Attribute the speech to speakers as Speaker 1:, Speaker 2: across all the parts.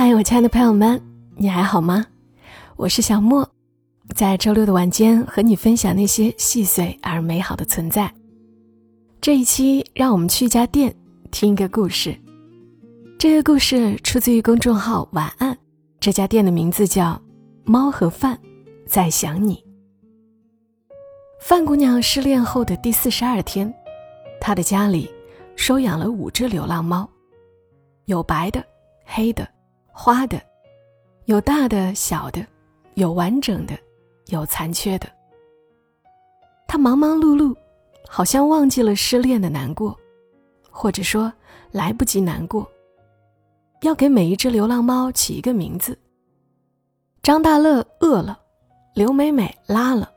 Speaker 1: 嗨，我亲爱的朋友们，你还好吗？我是小莫，在周六的晚间和你分享那些细碎而美好的存在。这一期，让我们去一家店听一个故事。这个故事出自于公众号“晚安”，这家店的名字叫“猫和饭在想你”。范姑娘失恋后的第四十二天，她的家里收养了五只流浪猫，有白的、黑的。花的，有大的、小的，有完整的，有残缺的。他忙忙碌碌，好像忘记了失恋的难过，或者说来不及难过。要给每一只流浪猫起一个名字。张大乐饿了，刘美美拉了，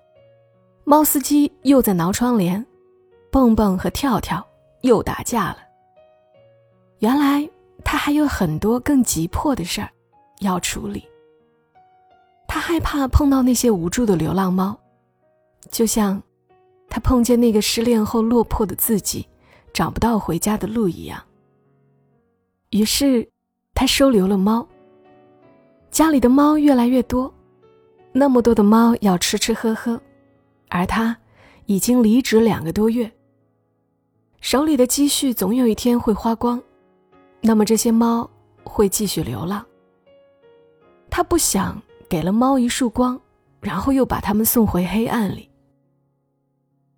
Speaker 1: 猫司机又在挠窗帘，蹦蹦和跳跳又打架了。原来。他还有很多更急迫的事儿要处理。他害怕碰到那些无助的流浪猫，就像他碰见那个失恋后落魄的自己，找不到回家的路一样。于是，他收留了猫。家里的猫越来越多，那么多的猫要吃吃喝喝，而他已经离职两个多月，手里的积蓄总有一天会花光。那么这些猫会继续流浪。他不想给了猫一束光，然后又把它们送回黑暗里。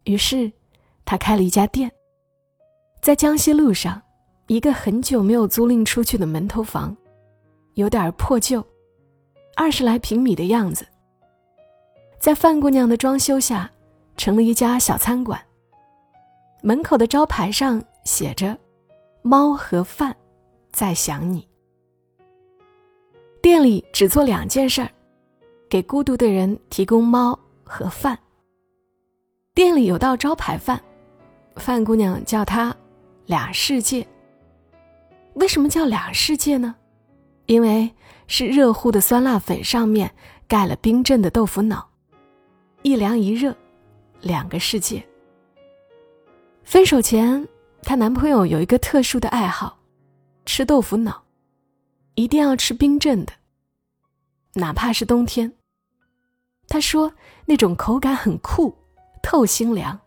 Speaker 1: 于是，他开了一家店，在江西路上，一个很久没有租赁出去的门头房，有点破旧，二十来平米的样子。在范姑娘的装修下，成了一家小餐馆。门口的招牌上写着“猫和饭”。在想你。店里只做两件事儿，给孤独的人提供猫和饭。店里有道招牌饭，范姑娘叫它“俩世界”。为什么叫俩世界呢？因为是热乎的酸辣粉上面盖了冰镇的豆腐脑，一凉一热，两个世界。分手前，她男朋友有一个特殊的爱好。吃豆腐脑，一定要吃冰镇的，哪怕是冬天。他说那种口感很酷，透心凉。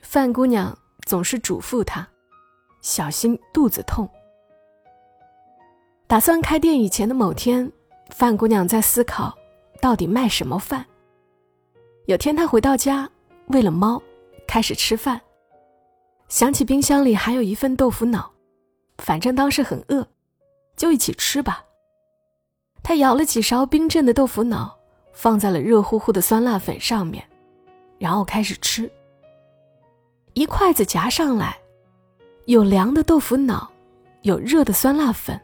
Speaker 1: 范姑娘总是嘱咐他，小心肚子痛。打算开店以前的某天，范姑娘在思考，到底卖什么饭。有天她回到家，喂了猫，开始吃饭，想起冰箱里还有一份豆腐脑。反正当时很饿，就一起吃吧。他舀了几勺冰镇的豆腐脑，放在了热乎乎的酸辣粉上面，然后开始吃。一筷子夹上来，有凉的豆腐脑，有热的酸辣粉。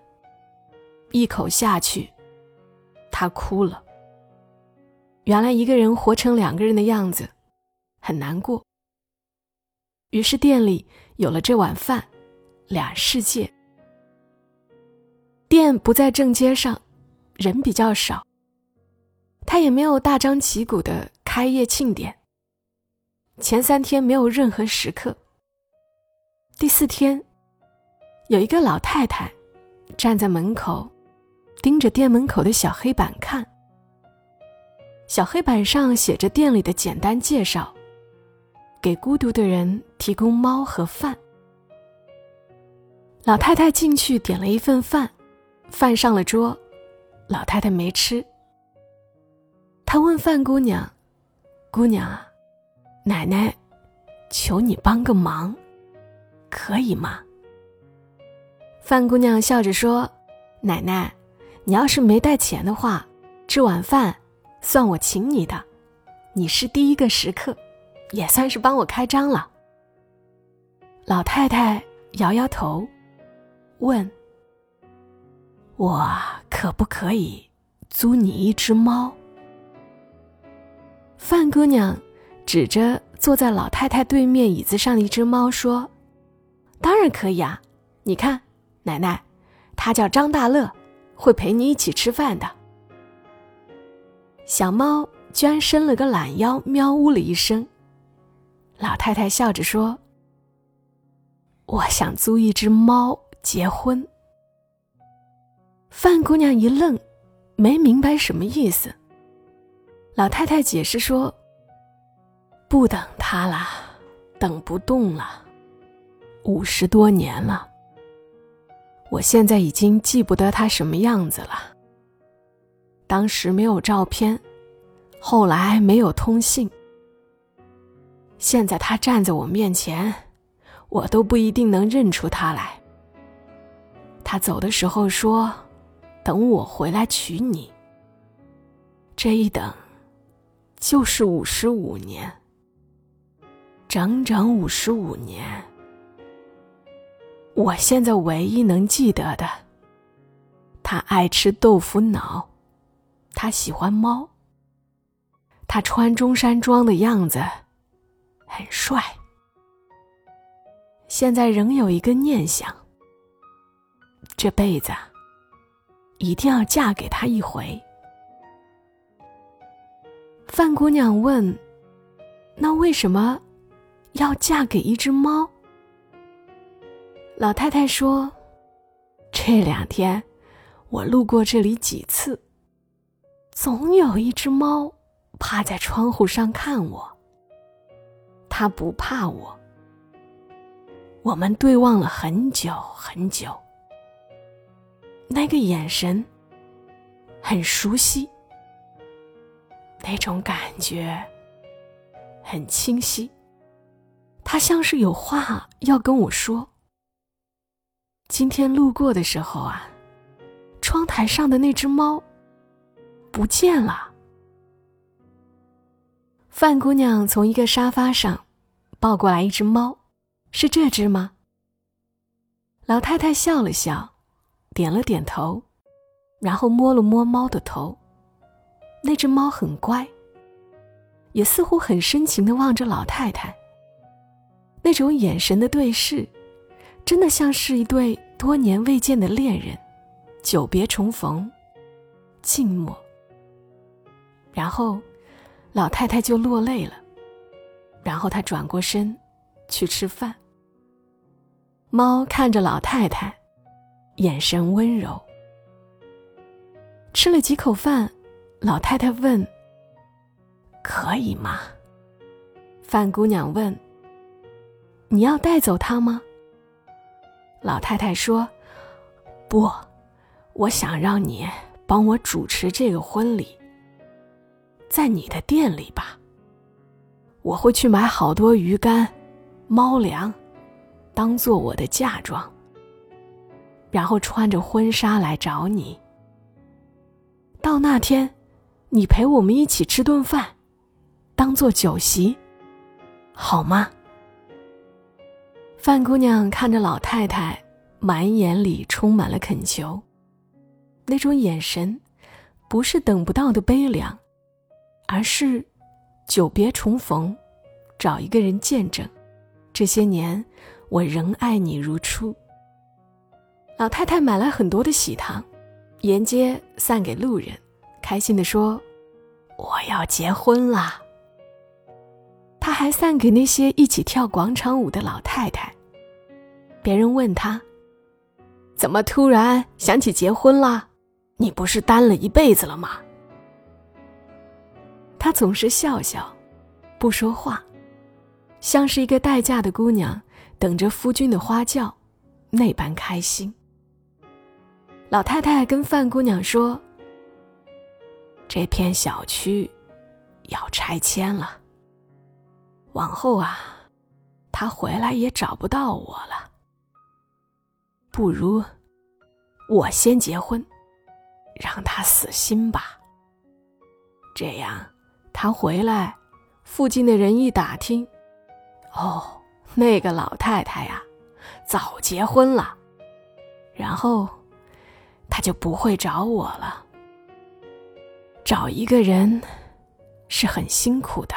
Speaker 1: 一口下去，他哭了。原来一个人活成两个人的样子，很难过。于是店里有了这碗饭。俩世界。店不在正街上，人比较少。他也没有大张旗鼓的开业庆典。前三天没有任何食客。第四天，有一个老太太站在门口，盯着店门口的小黑板看。小黑板上写着店里的简单介绍：给孤独的人提供猫和饭。老太太进去点了一份饭，饭上了桌，老太太没吃。她问范姑娘：“姑娘啊，奶奶，求你帮个忙，可以吗？”范姑娘笑着说：“奶奶，你要是没带钱的话，这碗饭算我请你的，你是第一个食客，也算是帮我开张了。”老太太摇摇头。问：“我可不可以租你一只猫？”范姑娘指着坐在老太太对面椅子上的一只猫说：“当然可以啊！你看，奶奶，它叫张大乐，会陪你一起吃饭的。”小猫居然伸了个懒腰，喵呜了一声。老太太笑着说：“我想租一只猫。”结婚，范姑娘一愣，没明白什么意思。老太太解释说：“不等他了，等不动了。五十多年了，我现在已经记不得他什么样子了。当时没有照片，后来没有通信。现在他站在我面前，我都不一定能认出他来。他走的时候说。”等我回来娶你，这一等就是五十五年，整整五十五年。我现在唯一能记得的，他爱吃豆腐脑，他喜欢猫，他穿中山装的样子很帅。现在仍有一个念想，这辈子。一定要嫁给他一回。范姑娘问：“那为什么要嫁给一只猫？”老太太说：“这两天我路过这里几次，总有一只猫趴在窗户上看我。它不怕我。我们对望了很久很久。”那个眼神很熟悉，那种感觉很清晰。他像是有话要跟我说。今天路过的时候啊，窗台上的那只猫不见了。范姑娘从一个沙发上抱过来一只猫，是这只吗？老太太笑了笑。点了点头，然后摸了摸猫的头。那只猫很乖，也似乎很深情的望着老太太。那种眼神的对视，真的像是一对多年未见的恋人，久别重逢，静默。然后，老太太就落泪了。然后她转过身，去吃饭。猫看着老太太。眼神温柔。吃了几口饭，老太太问：“可以吗？”范姑娘问：“你要带走他吗？”老太太说：“不，我想让你帮我主持这个婚礼，在你的店里吧。我会去买好多鱼干、猫粮，当做我的嫁妆。”然后穿着婚纱来找你。到那天，你陪我们一起吃顿饭，当做酒席，好吗？范姑娘看着老太太，满眼里充满了恳求，那种眼神，不是等不到的悲凉，而是久别重逢，找一个人见证，这些年我仍爱你如初。老太太买了很多的喜糖，沿街散给路人，开心地说：“我要结婚啦！”她还散给那些一起跳广场舞的老太太。别人问她：“怎么突然想起结婚啦？你不是单了一辈子了吗？”她总是笑笑，不说话，像是一个待嫁的姑娘等着夫君的花轿，那般开心。老太太跟范姑娘说：“这片小区要拆迁了，往后啊，他回来也找不到我了。不如我先结婚，让他死心吧。这样他回来，附近的人一打听，哦，那个老太太呀，早结婚了，然后。”他就不会找我了。找一个人是很辛苦的。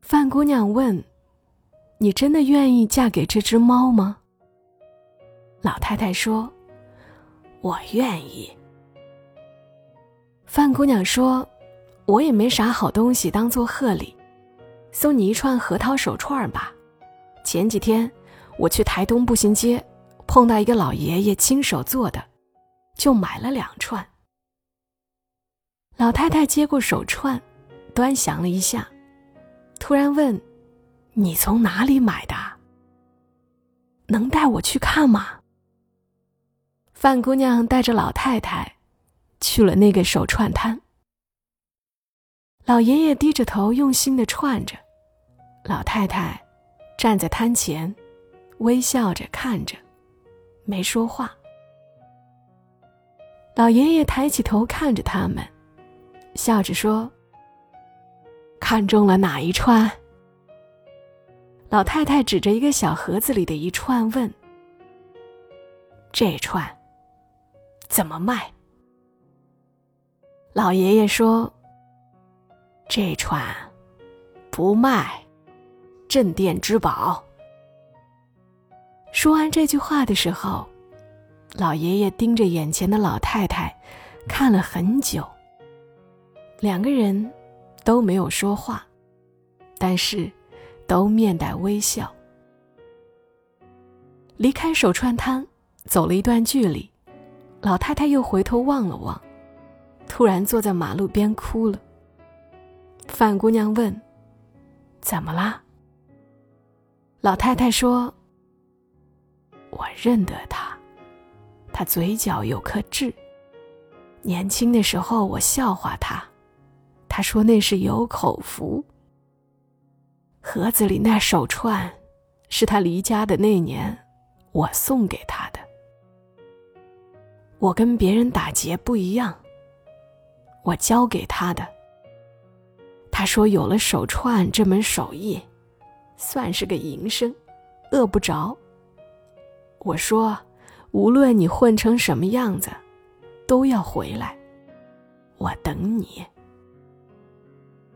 Speaker 1: 范姑娘问：“你真的愿意嫁给这只猫吗？”老太太说：“我愿意。”范姑娘说：“我也没啥好东西当做贺礼，送你一串核桃手串吧。前几天我去台东步行街。”碰到一个老爷爷亲手做的，就买了两串。老太太接过手串，端详了一下，突然问：“你从哪里买的？能带我去看吗？”范姑娘带着老太太去了那个手串摊。老爷爷低着头用心的串着，老太太站在摊前，微笑着看着，没说话。老爷爷抬起头看着他们。笑着说：“看中了哪一串？”老太太指着一个小盒子里的一串问：“这串怎么卖？”老爷爷说：“这串不卖，镇店之宝。”说完这句话的时候，老爷爷盯着眼前的老太太看了很久。两个人都没有说话，但是都面带微笑。离开手串摊，走了一段距离，老太太又回头望了望，突然坐在马路边哭了。范姑娘问：“怎么啦？”老太太说：“我认得他，他嘴角有颗痣。年轻的时候，我笑话他。”他说：“那是有口福。盒子里那手串，是他离家的那年，我送给他的。我跟别人打劫不一样，我教给他的。他说有了手串这门手艺，算是个营生，饿不着。我说，无论你混成什么样子，都要回来，我等你。”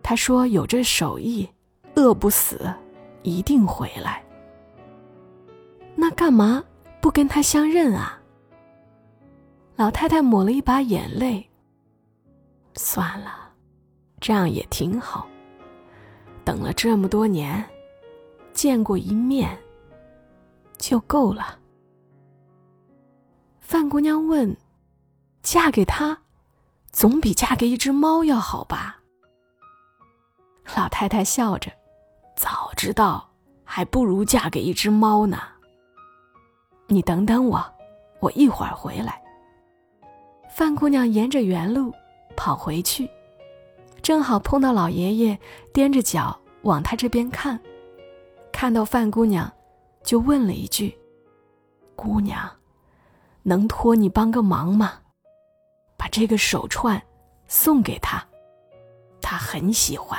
Speaker 1: 他说：“有这手艺，饿不死，一定回来。那干嘛不跟他相认啊？”老太太抹了一把眼泪。算了，这样也挺好。等了这么多年，见过一面就够了。范姑娘问：“嫁给他，总比嫁给一只猫要好吧？”老太太笑着：“早知道，还不如嫁给一只猫呢。”你等等我，我一会儿回来。范姑娘沿着原路跑回去，正好碰到老爷爷踮着脚往她这边看，看到范姑娘，就问了一句：“姑娘，能托你帮个忙吗？把这个手串送给他，他很喜欢。”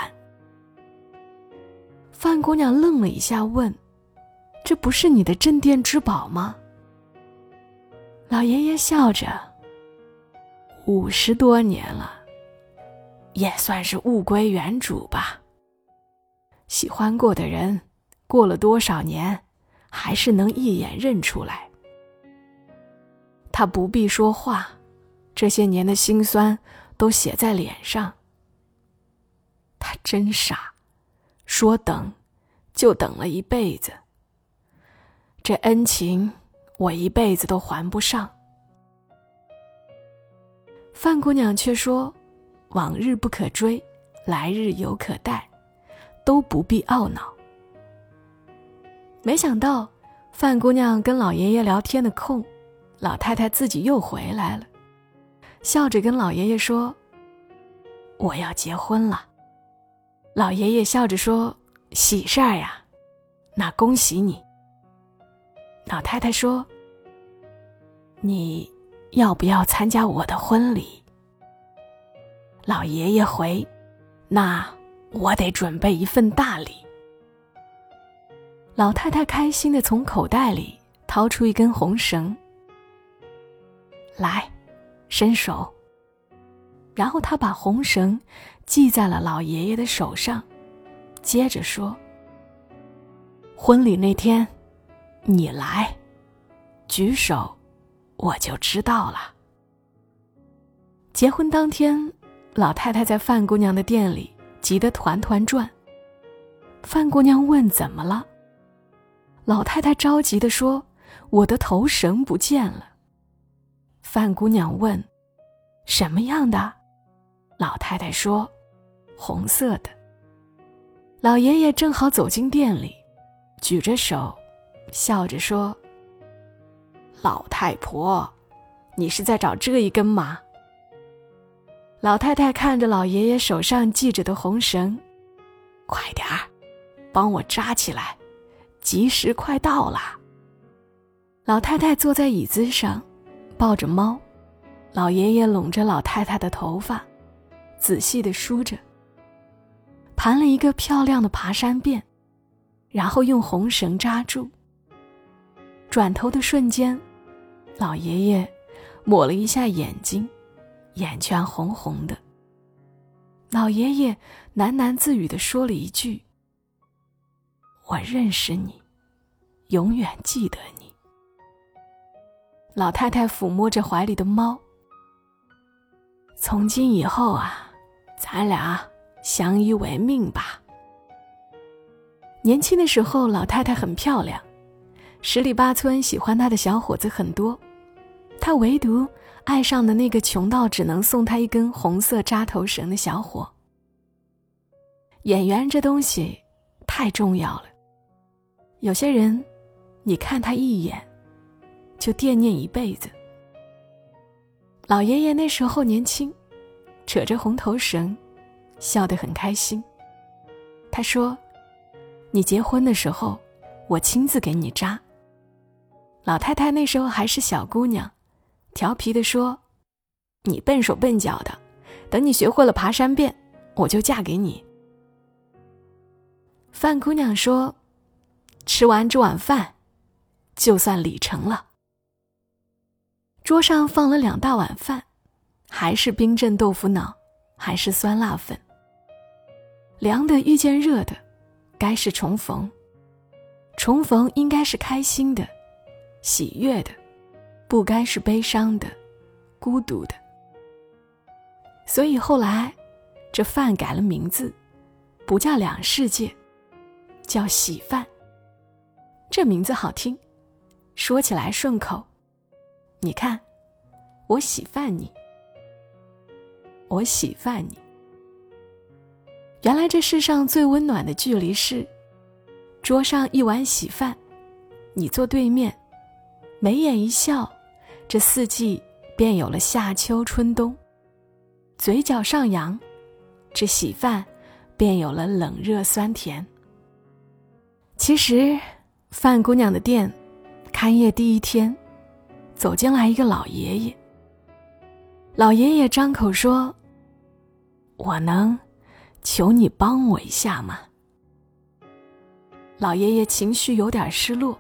Speaker 1: 范姑娘愣了一下，问：“这不是你的镇店之宝吗？”老爷爷笑着：“五十多年了，也算是物归原主吧。喜欢过的人，过了多少年，还是能一眼认出来。他不必说话，这些年的辛酸都写在脸上。他真傻。”说等，就等了一辈子。这恩情，我一辈子都还不上。范姑娘却说：“往日不可追，来日犹可待，都不必懊恼。”没想到，范姑娘跟老爷爷聊天的空，老太太自己又回来了，笑着跟老爷爷说：“我要结婚了。”老爷爷笑着说：“喜事儿呀，那恭喜你。”老太太说：“你要不要参加我的婚礼？”老爷爷回：“那我得准备一份大礼。”老太太开心的从口袋里掏出一根红绳，来，伸手。然后他把红绳。系在了老爷爷的手上，接着说：“婚礼那天，你来，举手，我就知道了。”结婚当天，老太太在范姑娘的店里急得团团转。范姑娘问：“怎么了？”老太太着急的说：“我的头绳不见了。”范姑娘问：“什么样的？”老太太说：“红色的。”老爷爷正好走进店里，举着手，笑着说：“老太婆，你是在找这一根吗？”老太太看着老爷爷手上系着的红绳，快点儿，帮我扎起来，吉时快到了。老太太坐在椅子上，抱着猫，老爷爷拢着老太太的头发，仔细的梳着。盘了一个漂亮的爬山辫，然后用红绳扎住。转头的瞬间，老爷爷抹了一下眼睛，眼圈红红的。老爷爷喃喃自语的说了一句：“我认识你，永远记得你。”老太太抚摸着怀里的猫：“从今以后啊，咱俩……”相依为命吧。年轻的时候，老太太很漂亮，十里八村喜欢她的小伙子很多，她唯独爱上的那个穷到只能送她一根红色扎头绳的小伙。眼缘这东西太重要了，有些人，你看他一眼，就惦念一辈子。老爷爷那时候年轻，扯着红头绳。笑得很开心。他说：“你结婚的时候，我亲自给你扎。”老太太那时候还是小姑娘，调皮地说：“你笨手笨脚的，等你学会了爬山变，我就嫁给你。”范姑娘说：“吃完这碗饭，就算礼成了。”桌上放了两大碗饭，还是冰镇豆腐脑，还是酸辣粉。凉的遇见热的，该是重逢。重逢应该是开心的、喜悦的，不该是悲伤的、孤独的。所以后来，这饭改了名字，不叫两世界，叫喜饭。这名字好听，说起来顺口。你看，我喜饭你，我喜饭你。原来这世上最温暖的距离是，桌上一碗喜饭，你坐对面，眉眼一笑，这四季便有了夏秋春冬；嘴角上扬，这喜饭便有了冷热酸甜。其实，范姑娘的店开业第一天，走进来一个老爷爷。老爷爷张口说：“我能。”求你帮我一下吗！老爷爷情绪有点失落，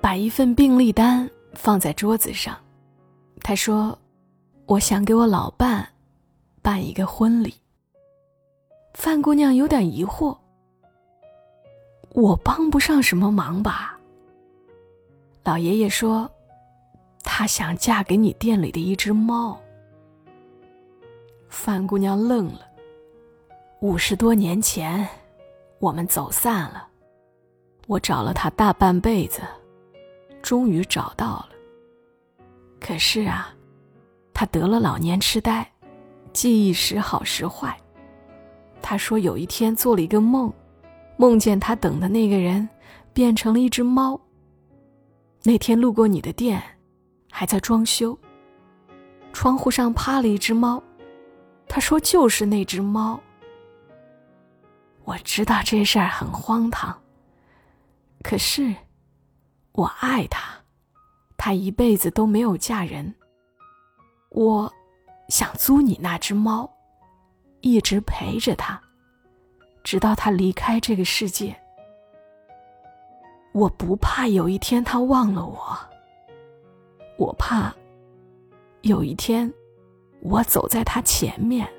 Speaker 1: 把一份病历单放在桌子上。他说：“我想给我老伴办一个婚礼。”范姑娘有点疑惑：“我帮不上什么忙吧？”老爷爷说：“他想嫁给你店里的一只猫。”范姑娘愣了。五十多年前，我们走散了。我找了他大半辈子，终于找到了。可是啊，他得了老年痴呆，记忆时好时坏。他说有一天做了一个梦，梦见他等的那个人变成了一只猫。那天路过你的店，还在装修，窗户上趴了一只猫。他说就是那只猫。我知道这事儿很荒唐，可是我爱他，他一辈子都没有嫁人。我想租你那只猫，一直陪着他，直到他离开这个世界。我不怕有一天他忘了我，我怕有一天我走在他前面。